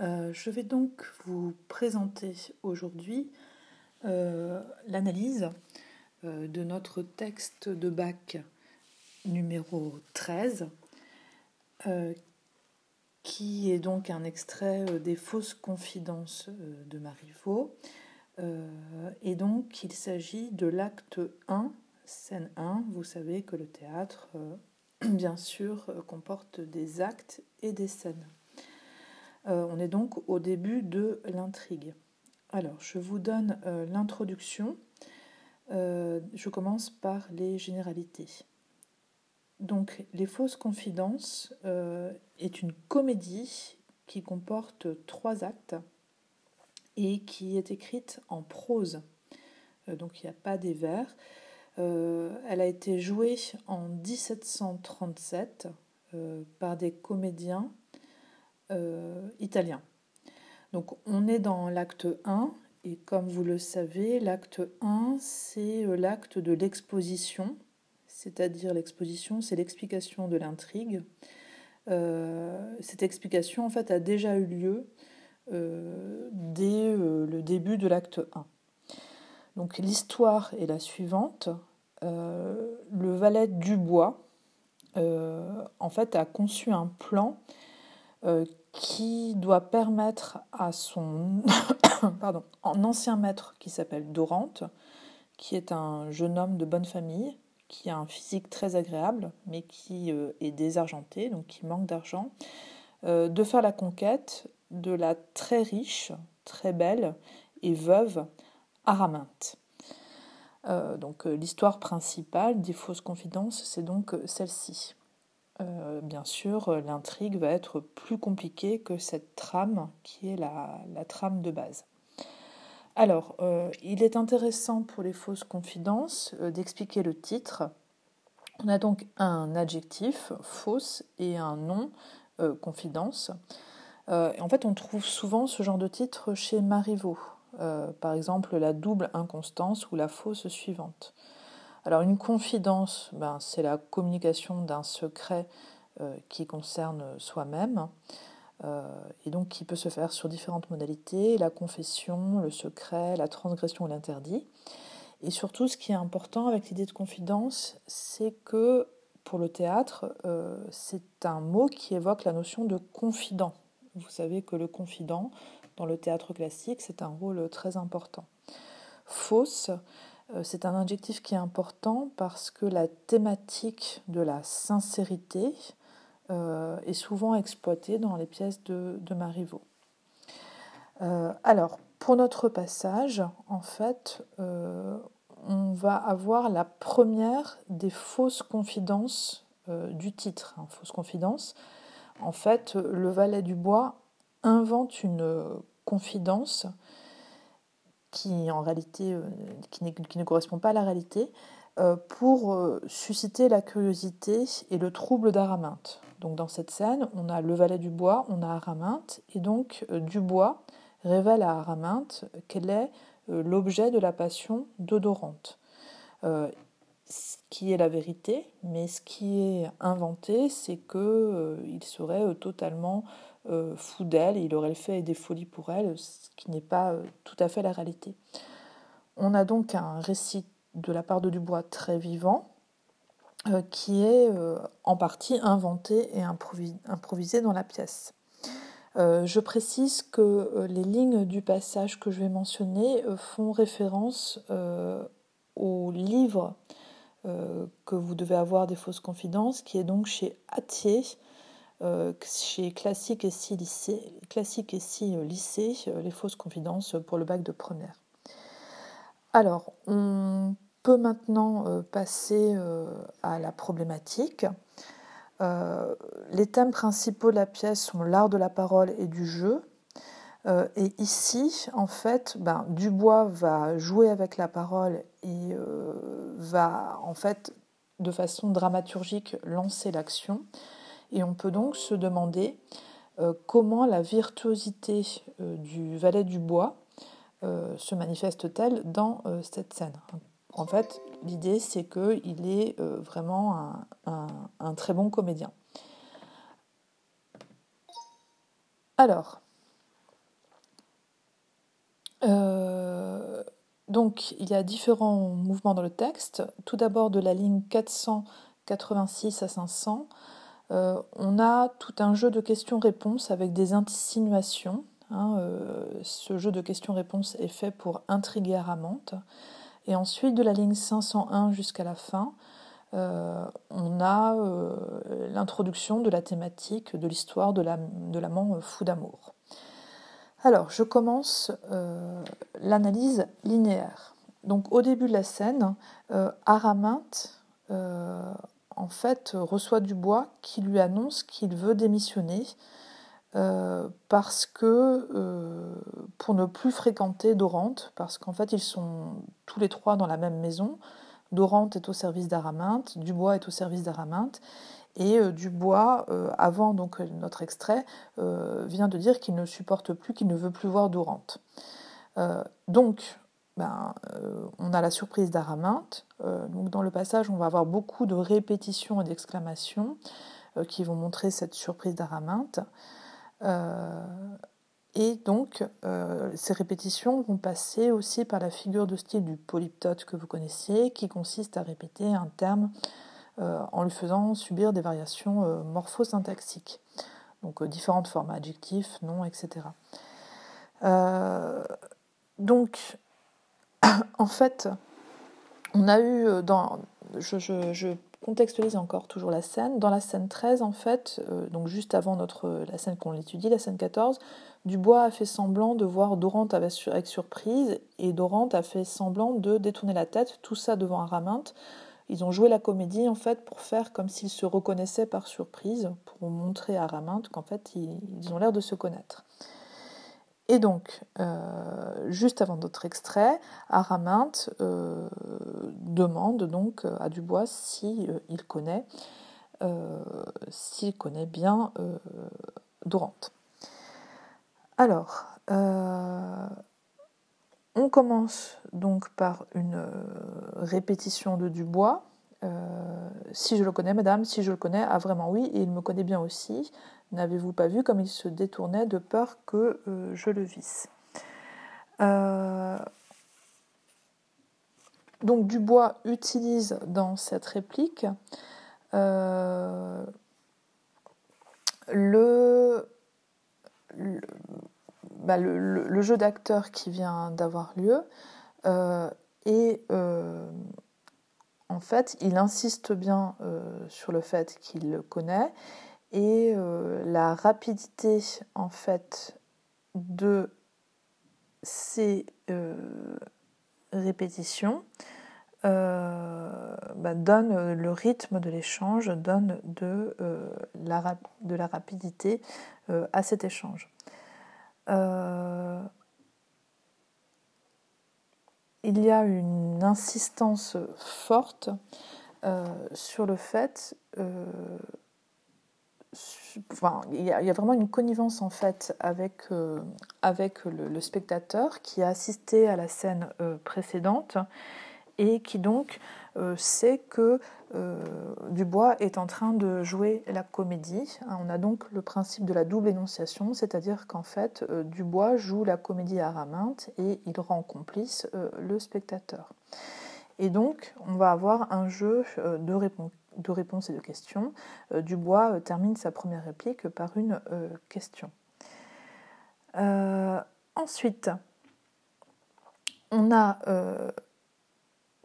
Euh, je vais donc vous présenter aujourd'hui euh, l'analyse euh, de notre texte de bac numéro 13, qui est donc un extrait des fausses confidences de Marivaux. et donc il s'agit de l'acte 1, scène 1. Vous savez que le théâtre, bien sûr, comporte des actes et des scènes. Euh, on est donc au début de l'intrigue. Alors, je vous donne euh, l'introduction. Euh, je commence par les généralités. Donc, Les Fausses Confidences est une comédie qui comporte trois actes et qui est écrite en prose. donc, il n'y a pas des vers. elle a été jouée en 1737 par des comédiens euh, italien. Donc on est dans l'acte 1 et comme vous le savez, l'acte 1 c'est euh, l'acte de l'exposition, c'est-à-dire l'exposition c'est l'explication de l'intrigue. Euh, cette explication en fait a déjà eu lieu dès le début de l'acte 1. Donc l'histoire est la suivante. le valet Dubois en fait a conçu un plan qui doit permettre à son ancien maître qui s'appelle Dorante, qui est un jeune homme de bonne famille, qui a un physique très agréable, mais qui euh, est désargenté, donc qui manque d'argent, euh, de faire la conquête de la très riche, très belle et veuve Araminte. donc l'histoire principale des fausses confidences, c'est donc celle-ci. Euh, bien sûr, l'intrigue va être plus compliquée que cette trame qui est la, trame de base. Alors, euh, il est intéressant pour les fausses confidences euh, d'expliquer le titre. On a donc un adjectif, fausse, et un nom, confidence. en fait, on trouve souvent ce genre de titre chez Marivaux. par exemple, la double inconstance ou la fausse suivante. Alors une confidence, ben, c'est la communication d'un secret euh, qui concerne soi-même euh, et donc qui peut se faire sur différentes modalités, la confession, le secret, la transgression ou l'interdit. Et surtout, ce qui est important avec l'idée de confidence, c'est que pour le théâtre, euh, c'est un mot qui évoque la notion de confident. Vous savez que le confident, dans le théâtre classique, c'est un rôle très important. Fausse, c'est un adjectif qui est important parce que la thématique de la sincérité euh, est souvent exploitée dans les pièces de, Marivaux. Euh, alors, pour notre passage, en fait, on va avoir la première des fausses confidences du titre. Hein, fausse. En fait, le valet du bois invente une confidence qui en réalité euh, qui, ne correspond pas à la réalité, euh, pour euh, susciter la curiosité et le trouble d'Araminte. Donc dans cette scène, on a le valet du bois, on a Araminte, et donc Dubois révèle à Araminte quel est l'objet de la passion d'Odorante. ce qui est la vérité, mais ce qui est inventé, c'est qu'il serait totalement euh, fou d'elle, il aurait fait des folies pour elle, ce qui n'est pas euh, tout à fait la réalité. On a donc un récit de la part de Dubois très vivant, euh, qui est en partie inventé et improvisé dans la pièce. je précise que les lignes du passage que je vais mentionner font référence au livre que vous devez avoir des fausses confidences, qui est donc chez Attier, chez Classique et Si lycée, Classique et Si euh, lycée, euh, les fausses confidences pour le bac de première. Alors, on peut maintenant passer à la problématique. les thèmes principaux de la pièce sont l'art de la parole et du jeu. et ici, en fait, ben, Dubois va jouer avec la parole et va, en fait, de façon dramaturgique, lancer l'action. Et on peut donc se demander euh, comment la virtuosité euh, du valet du bois euh, se manifeste-t-elle dans cette scène? En fait, l'idée, c'est qu'il est vraiment un, très bon comédien. Alors, donc il y a différents mouvements dans le texte. Tout d'abord de la ligne 486 à 500, euh, on a tout un jeu de questions-réponses avec des insinuations. Hein, euh, ce jeu de questions-réponses est fait pour intriguer Aramante. Et ensuite, de la ligne 501 jusqu'à la fin, euh, on a l'introduction de la thématique de l'histoire de l'amant fou d'amour. Alors, je commence l'analyse linéaire. Donc, au début de la scène, Araminte en fait, reçoit Dubois qui lui annonce qu'il veut démissionner euh, parce que euh, pour ne plus fréquenter Dorante, parce qu'en fait ils sont tous les trois dans la même maison. Dorante est au service d'Araminte, Dubois est au service d'Araminte, et euh, Dubois, avant donc notre extrait, vient de dire qu'il ne supporte plus, qu'il ne veut plus voir Dorante. donc ben, euh, on a la surprise d'Araminte. Euh, donc dans le passage, on va avoir beaucoup de répétitions et d'exclamations euh, qui vont montrer cette surprise d'Araminte. et donc, ces répétitions vont passer aussi par la figure de style du polyptote que vous connaissez, qui consiste à répéter un terme en lui faisant subir des variations morphosyntaxiques. Donc différentes formes, adjectifs, noms, etc. donc, en fait, on a eu euh, dans. Je, contextualise encore toujours la scène. Dans la scène 13, en fait, euh, donc juste avant notre, la scène qu'on étudie, la scène 14, Dubois a fait semblant de voir Dorante avec, surprise et Dorante a fait semblant de détourner la tête, tout ça devant Araminte. Ils ont joué la comédie en fait pour faire comme s'ils se reconnaissaient par surprise, pour montrer à Araminte qu'en fait ils ont l'air de se connaître. Et donc, euh, juste avant notre extrait, Araminte euh, demande donc euh, à Dubois si il connaît, s'il connaît bien Dorante. Alors, on commence donc par une répétition de Dubois. Si je le connais, madame, si je le connais, ah vraiment oui, et il me connaît bien aussi. N'avez-vous pas vu comme il se détournait de peur que euh, je le visse? Euh, Donc Dubois utilise dans cette réplique euh, bah, le, le, jeu d'acteur qui vient d'avoir lieu et en fait il insiste bien sur le fait qu'il le connaît et euh, la rapidité en fait de ces euh, répétitions euh, bah, donne le rythme de l'échange, donne de, la, de la rapidité à cet échange. Il y a une insistance forte sur le fait il, y a, vraiment une connivence en fait avec, euh, avec le, spectateur qui a assisté à la scène euh, précédente et qui donc euh, sait que Dubois est en train de jouer la comédie. On a donc le principe de la double énonciation, c'est-à-dire qu'en fait Dubois joue la comédie à Araminte et il rend complice le spectateur. Et donc on va avoir un jeu de réponse de réponses et de questions. Euh, Dubois euh, termine sa première réplique par une euh, question. ensuite, on a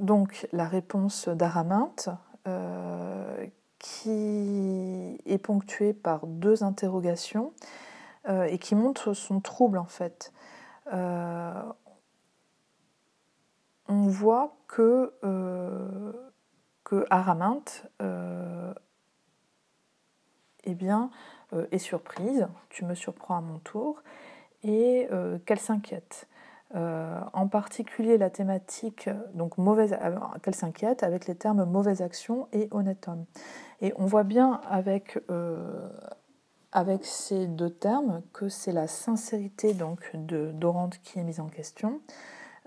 donc la réponse d'Araminte qui est ponctuée par deux interrogations et qui montre son trouble en fait. on voit que que Araminte euh, eh bien, euh, est surprise, tu me surprends à mon tour, et euh, qu'elle s'inquiète. En particulier la thématique, donc mauvaise, qu'elle s'inquiète avec les termes mauvaise action et honnête homme. Et on voit bien avec, avec ces deux termes que c'est la sincérité donc de Dorante qui est mise en question,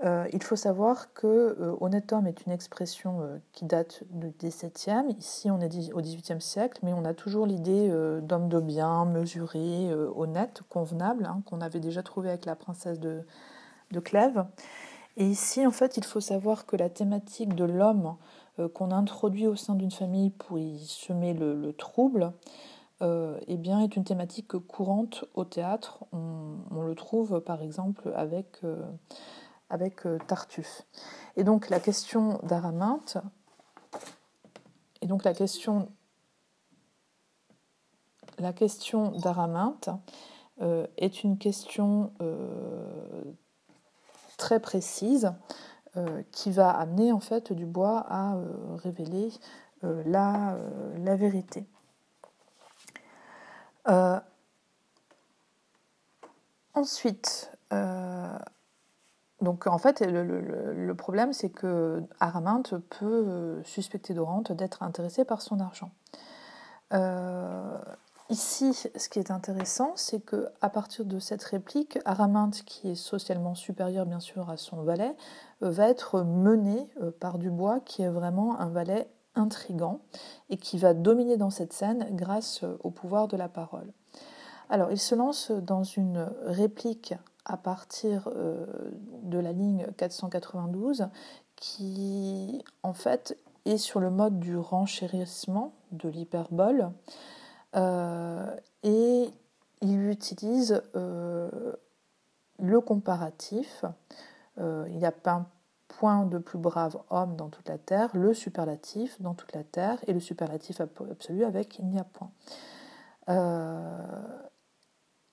Euh, il faut savoir que euh, honnête homme est une expression euh, qui date du XVIIe. Ici, on est au XVIIIe siècle, mais on a toujours l'idée d'homme de bien, mesuré, honnête, convenable, hein, qu'on avait déjà trouvé avec la princesse de, de, Clèves. Et ici, en fait, il faut savoir que la thématique de l'homme qu'on introduit au sein d'une famille pour y semer le, trouble, eh bien, est une thématique courante au théâtre. On, le trouve, par exemple, avec avec euh, Tartuffe. Et donc la question d'Araminte, et donc la question, la question d'Araminte euh, est une question euh, très précise qui va amener en fait Dubois à révéler la, la, vérité. ensuite, donc en fait, le, problème, c'est que Araminte peut euh, suspecter Dorante d'être intéressé par son argent. Euh, ici, ce qui est intéressant, c'est que à partir de cette réplique, Araminte, qui est socialement supérieur bien sûr à son valet, euh, va être mené par Dubois, qui est vraiment un valet intrigant et qui va dominer dans cette scène grâce au pouvoir de la parole. Alors, il se lance dans une réplique à partir euh, de la ligne 492 qui en fait est sur le mode du renchérissement de l'hyperbole euh, et il utilise euh, le comparatif. il n'y a pas un point de plus brave homme dans toute la terre, le superlatif dans toute la terre et le superlatif absolu avec il n'y a point.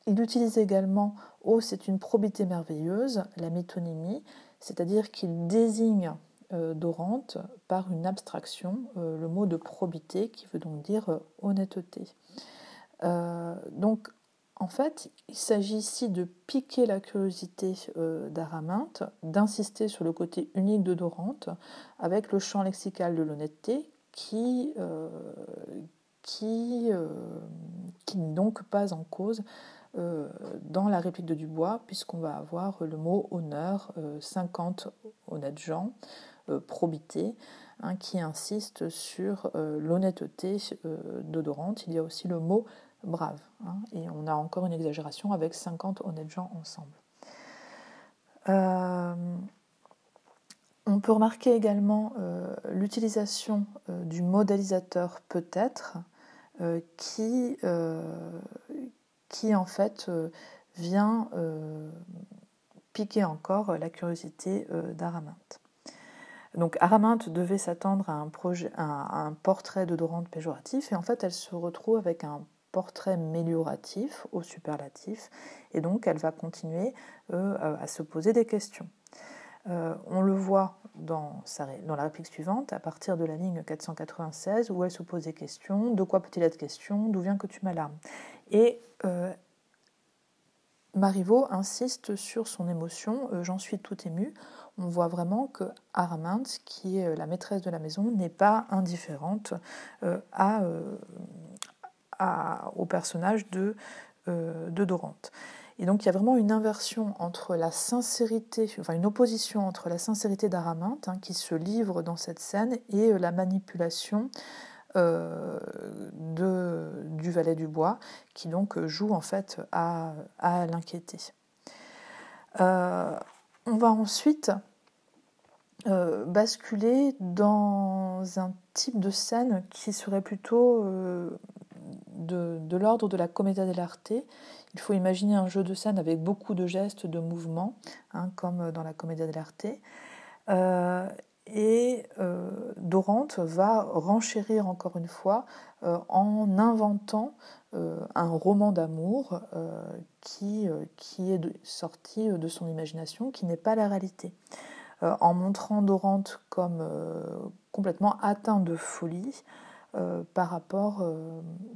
Il utilise également Oh, c'est une probité merveilleuse, la métonymie, c'est-à-dire qu'il désigne euh, Dorante par une abstraction, euh, le mot de probité qui veut donc dire euh, honnêteté. donc en fait, il s'agit ici de piquer la curiosité d'Araminte, d'insister sur le côté unique de Dorante, avec le champ lexical de l'honnêteté qui, qui, n'est donc pas en cause euh, dans la réplique de Dubois, puisqu'on va avoir le mot honneur, 50 euh, honnêtes gens, euh, probité, hein, qui insiste sur l'honnêteté d'Odorante. Il y a aussi le mot brave, hein, et on a encore une exagération avec 50 honnêtes gens ensemble. on peut remarquer également l'utilisation du modélisateur peut-être qui, qui en fait euh, vient euh, piquer encore la curiosité euh, d'Araminte. Donc Araminte devait s'attendre à un, projet, un portrait de Dorante péjoratif et en fait elle se retrouve avec un portrait mélioratif au superlatif et donc elle va continuer à se poser des questions. on le voit dans, la réplique suivante, à partir de la ligne 496, où elle se pose des questions. De quoi peut-il être question? D'où vient que tu m'alarmes? Et euh, Marivaux insiste sur son émotion, euh, j'en suis tout ému. On voit vraiment que Araminte, qui est euh, la maîtresse de la maison, n'est pas indifférente à, au personnage de, Dorante. Et donc il y a vraiment une inversion entre la sincérité, enfin une opposition entre la sincérité d'Araminte, hein, qui se livre dans cette scène, et la manipulation euh, du valet du bois, qui donc joue en fait à, l'inquiéter. Euh, on va ensuite euh, basculer dans un type de scène qui serait plutôt de, l'ordre de la commedia dell'arte. Il faut imaginer un jeu de scène avec beaucoup de gestes, de mouvements, hein, comme dans la commedia dell'arte et euh, Dorante va renchérir encore une fois euh, en inventant euh, un roman d'amour qui, qui, est sorti de son imagination, qui n'est pas la réalité. En montrant Dorante comme complètement atteint de folie par, rapport,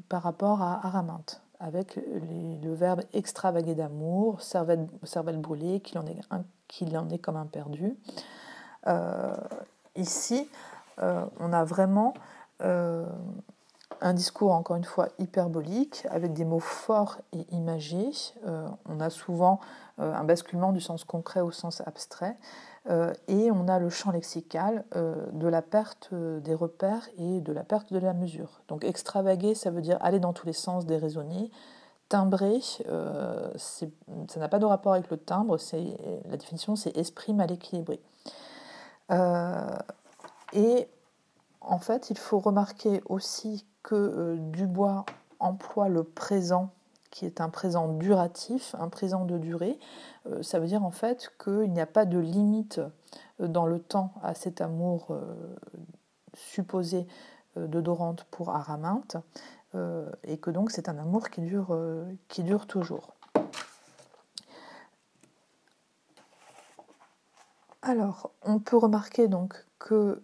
par rapport à Araminte, avec le verbe extravaguer d'amour, cervelle, brûlée, qu'il en, est, en est comme un perdu. Euh, ici, euh, on a vraiment euh, un discours encore une fois hyperbolique avec des mots forts et imagés. on a souvent un basculement du sens concret au sens abstrait. et on a le champ lexical de la perte des repères et de la perte de la mesure. Donc extravaguer, ça veut dire aller dans tous les sens, déraisonner. Timbré, euh, ça n'a pas de rapport avec le timbre, la définition c'est esprit mal équilibré. Euh, et en fait, il faut remarquer aussi que euh, Dubois emploie le présent qui est un présent duratif, un présent de durée. ça veut dire en fait qu'il n'y a pas de limite dans le temps à cet amour supposé de Dorante pour Araminte. Euh, et que donc c'est un amour qui dure, euh, qui dure toujours. Alors, on peut remarquer donc que,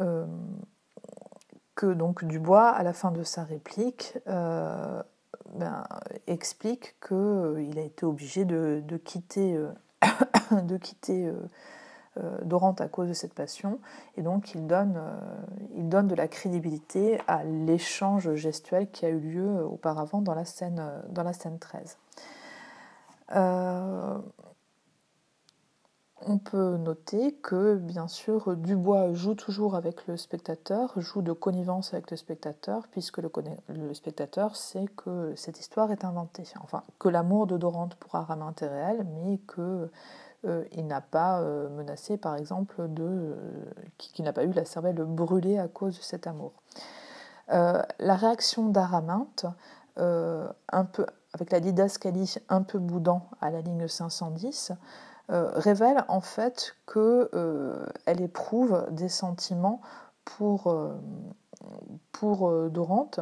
euh, que donc Dubois, à la fin de sa réplique, ben, explique qu'il a été obligé de, quitter, de quitter euh, Dorante à cause de cette passion, et donc il donne, euh, il donne de la crédibilité à l'échange gestuel qui a eu lieu auparavant dans la scène, dans la scène 13. Euh, on peut noter que, bien sûr, Dubois joue toujours avec le spectateur, joue de connivence avec le spectateur, puisque le, spectateur sait que cette histoire est inventée. Enfin, que l'amour de Dorante pour Aramin est réel, mais que euh, n'a pas euh, menacé, par exemple, de, euh, qu'il n'a pas eu la cervelle brûlée à cause de cet amour. la réaction d'Araminte, un peu, avec la didascalie un peu boudant à la ligne 510, révèle en fait qu'elle éprouve des sentiments pour, pour Dorante,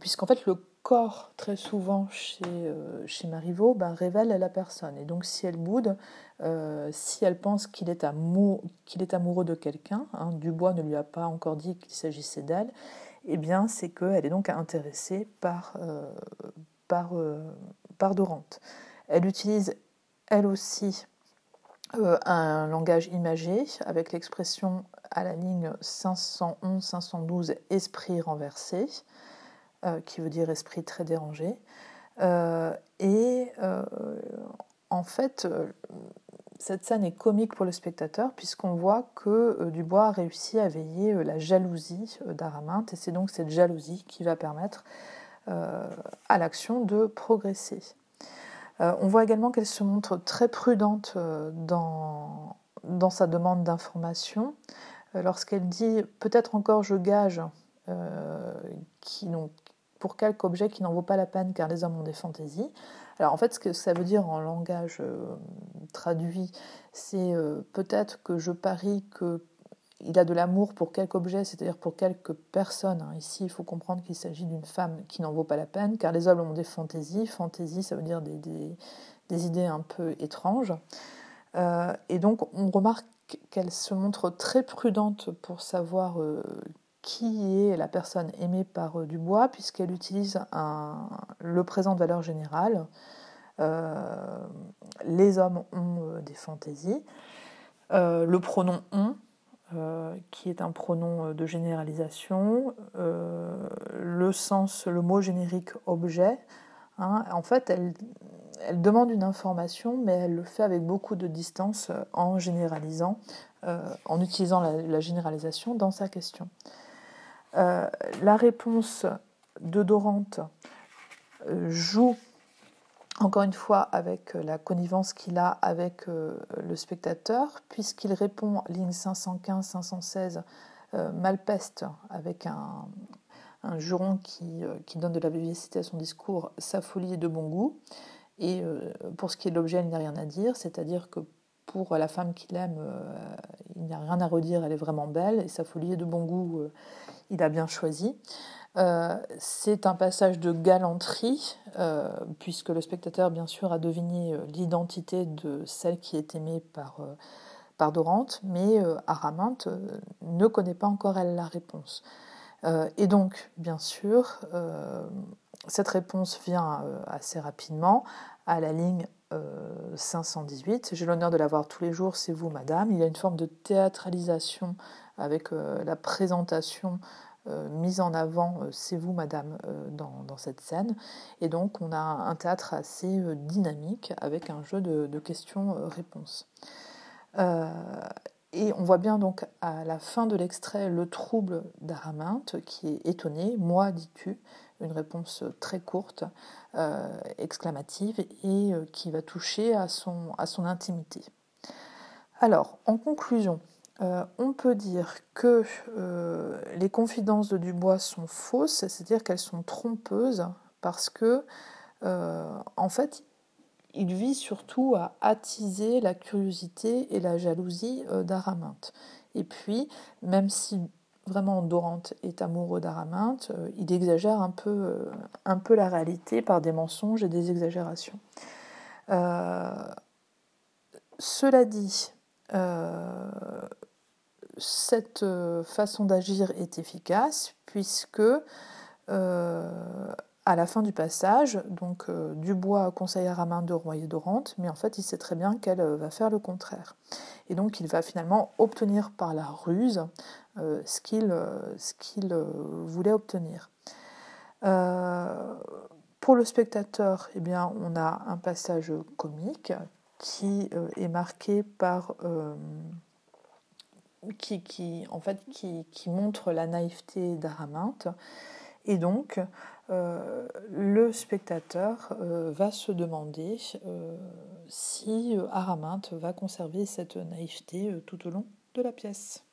puisqu'en fait le corps, très souvent chez, euh, chez Marivaux, ben, révèle la personne. Et donc, si elle boude, euh, si elle pense qu'il est, qu'il est, amoureux de quelqu'un, hein, Dubois ne lui a pas encore dit qu'il s'agissait d'elle, eh bien, c'est qu'elle est donc intéressée par, euh, par, par Dorante. Elle utilise, elle aussi, un langage imagé avec l'expression à la ligne 511-512 esprit renversé. Euh, qui veut dire esprit très dérangé. Euh, et euh, en fait, cette scène est comique pour le spectateur puisqu'on voit que Dubois a réussi à veiller la jalousie d'Araminte et c'est donc cette jalousie qui va permettre à l'action de progresser. On voit également qu'elle se montre très prudente dans, dans sa demande d'information lorsqu'elle dit peut-être encore je gage qui, donc, pour quelque objet qui n'en vaut pas la peine car les hommes ont des fantaisies. Alors en fait, ce que ça veut dire en langage euh, traduit, c'est euh, peut-être que je parie qu'il a de l'amour pour quelque objet, c'est-à-dire pour quelque personne. Hein. Ici, il faut comprendre qu'il s'agit d'une femme qui n'en vaut pas la peine, car les hommes ont des fantaisies. Fantaisies, ça veut dire des, idées un peu étranges. Euh, et donc, on remarque qu'elle se montre très prudente pour savoir qui est la personne aimée par euh, Dubois, puisqu'elle utilise le présent de valeur générale. Euh, les hommes ont euh, des fantaisies. le pronom ont, qui est un pronom de généralisation. le sens, le mot générique objet. Hein, en fait, elle, demande une information, mais elle le fait avec beaucoup de distance en généralisant, en utilisant la généralisation dans sa question. Euh, la réponse de Dorante euh, joue encore une fois avec la connivence qu'il a avec euh, le spectateur, puisqu'il répond ligne 515-516 Malpeste avec un, juron qui, donne de la vivacité à son discours, sa folie est de bon goût. Et pour ce qui est de l'objet, il n'y a rien à dire, c'est-à-dire que pour la femme qu'il aime, il n'y a rien à redire, elle est vraiment belle, et sa folie est de bon goût, il a bien choisi. Euh, c'est un passage de galanterie, euh, puisque le spectateur, bien sûr, a deviné euh, l'identité de celle qui est aimée par, par Dorante, mais Araminte ne connaît pas encore elle la réponse. et donc, bien sûr, cette réponse vient assez rapidement à la ligne 518. J'ai l'honneur de la voir tous les jours, c'est vous, madame. Il y a une forme de théâtralisation avec la présentation mise en avant, c'est vous, madame, dans, cette scène. Et donc, on a un théâtre assez dynamique avec un jeu de, questions-réponses. et on voit bien donc à la fin de l'extrait le trouble d'Araminte qui est étonné. Moi, dis-tu Une réponse très courte, exclamative, et qui va toucher à son, à son intimité. Alors, en conclusion, euh, on peut dire que euh, les confidences de Dubois sont fausses, c'est-à-dire qu'elles sont trompeuses, parce que, euh, en fait, il vit surtout à attiser la curiosité et la jalousie d'Araminte. Et puis, même si vraiment Dorante est amoureux d'Araminte, il exagère un peu, la réalité par des mensonges et des exagérations. cela dit, cette euh, façon d'agir est efficace puisque euh, à la fin du passage, donc Dubois conseille à Ramin de royer Dorante, mais en fait il sait très bien qu'elle va faire le contraire. Et donc il va finalement obtenir par la ruse ce qu'il voulait obtenir. pour le spectateur, eh bien, on a un passage comique qui euh, est marqué par euh, qui, qui, en fait, qui, qui montre la naïveté d'Araminte. Et donc, euh, le spectateur va se demander si Araminte va conserver cette naïveté tout au long de la pièce.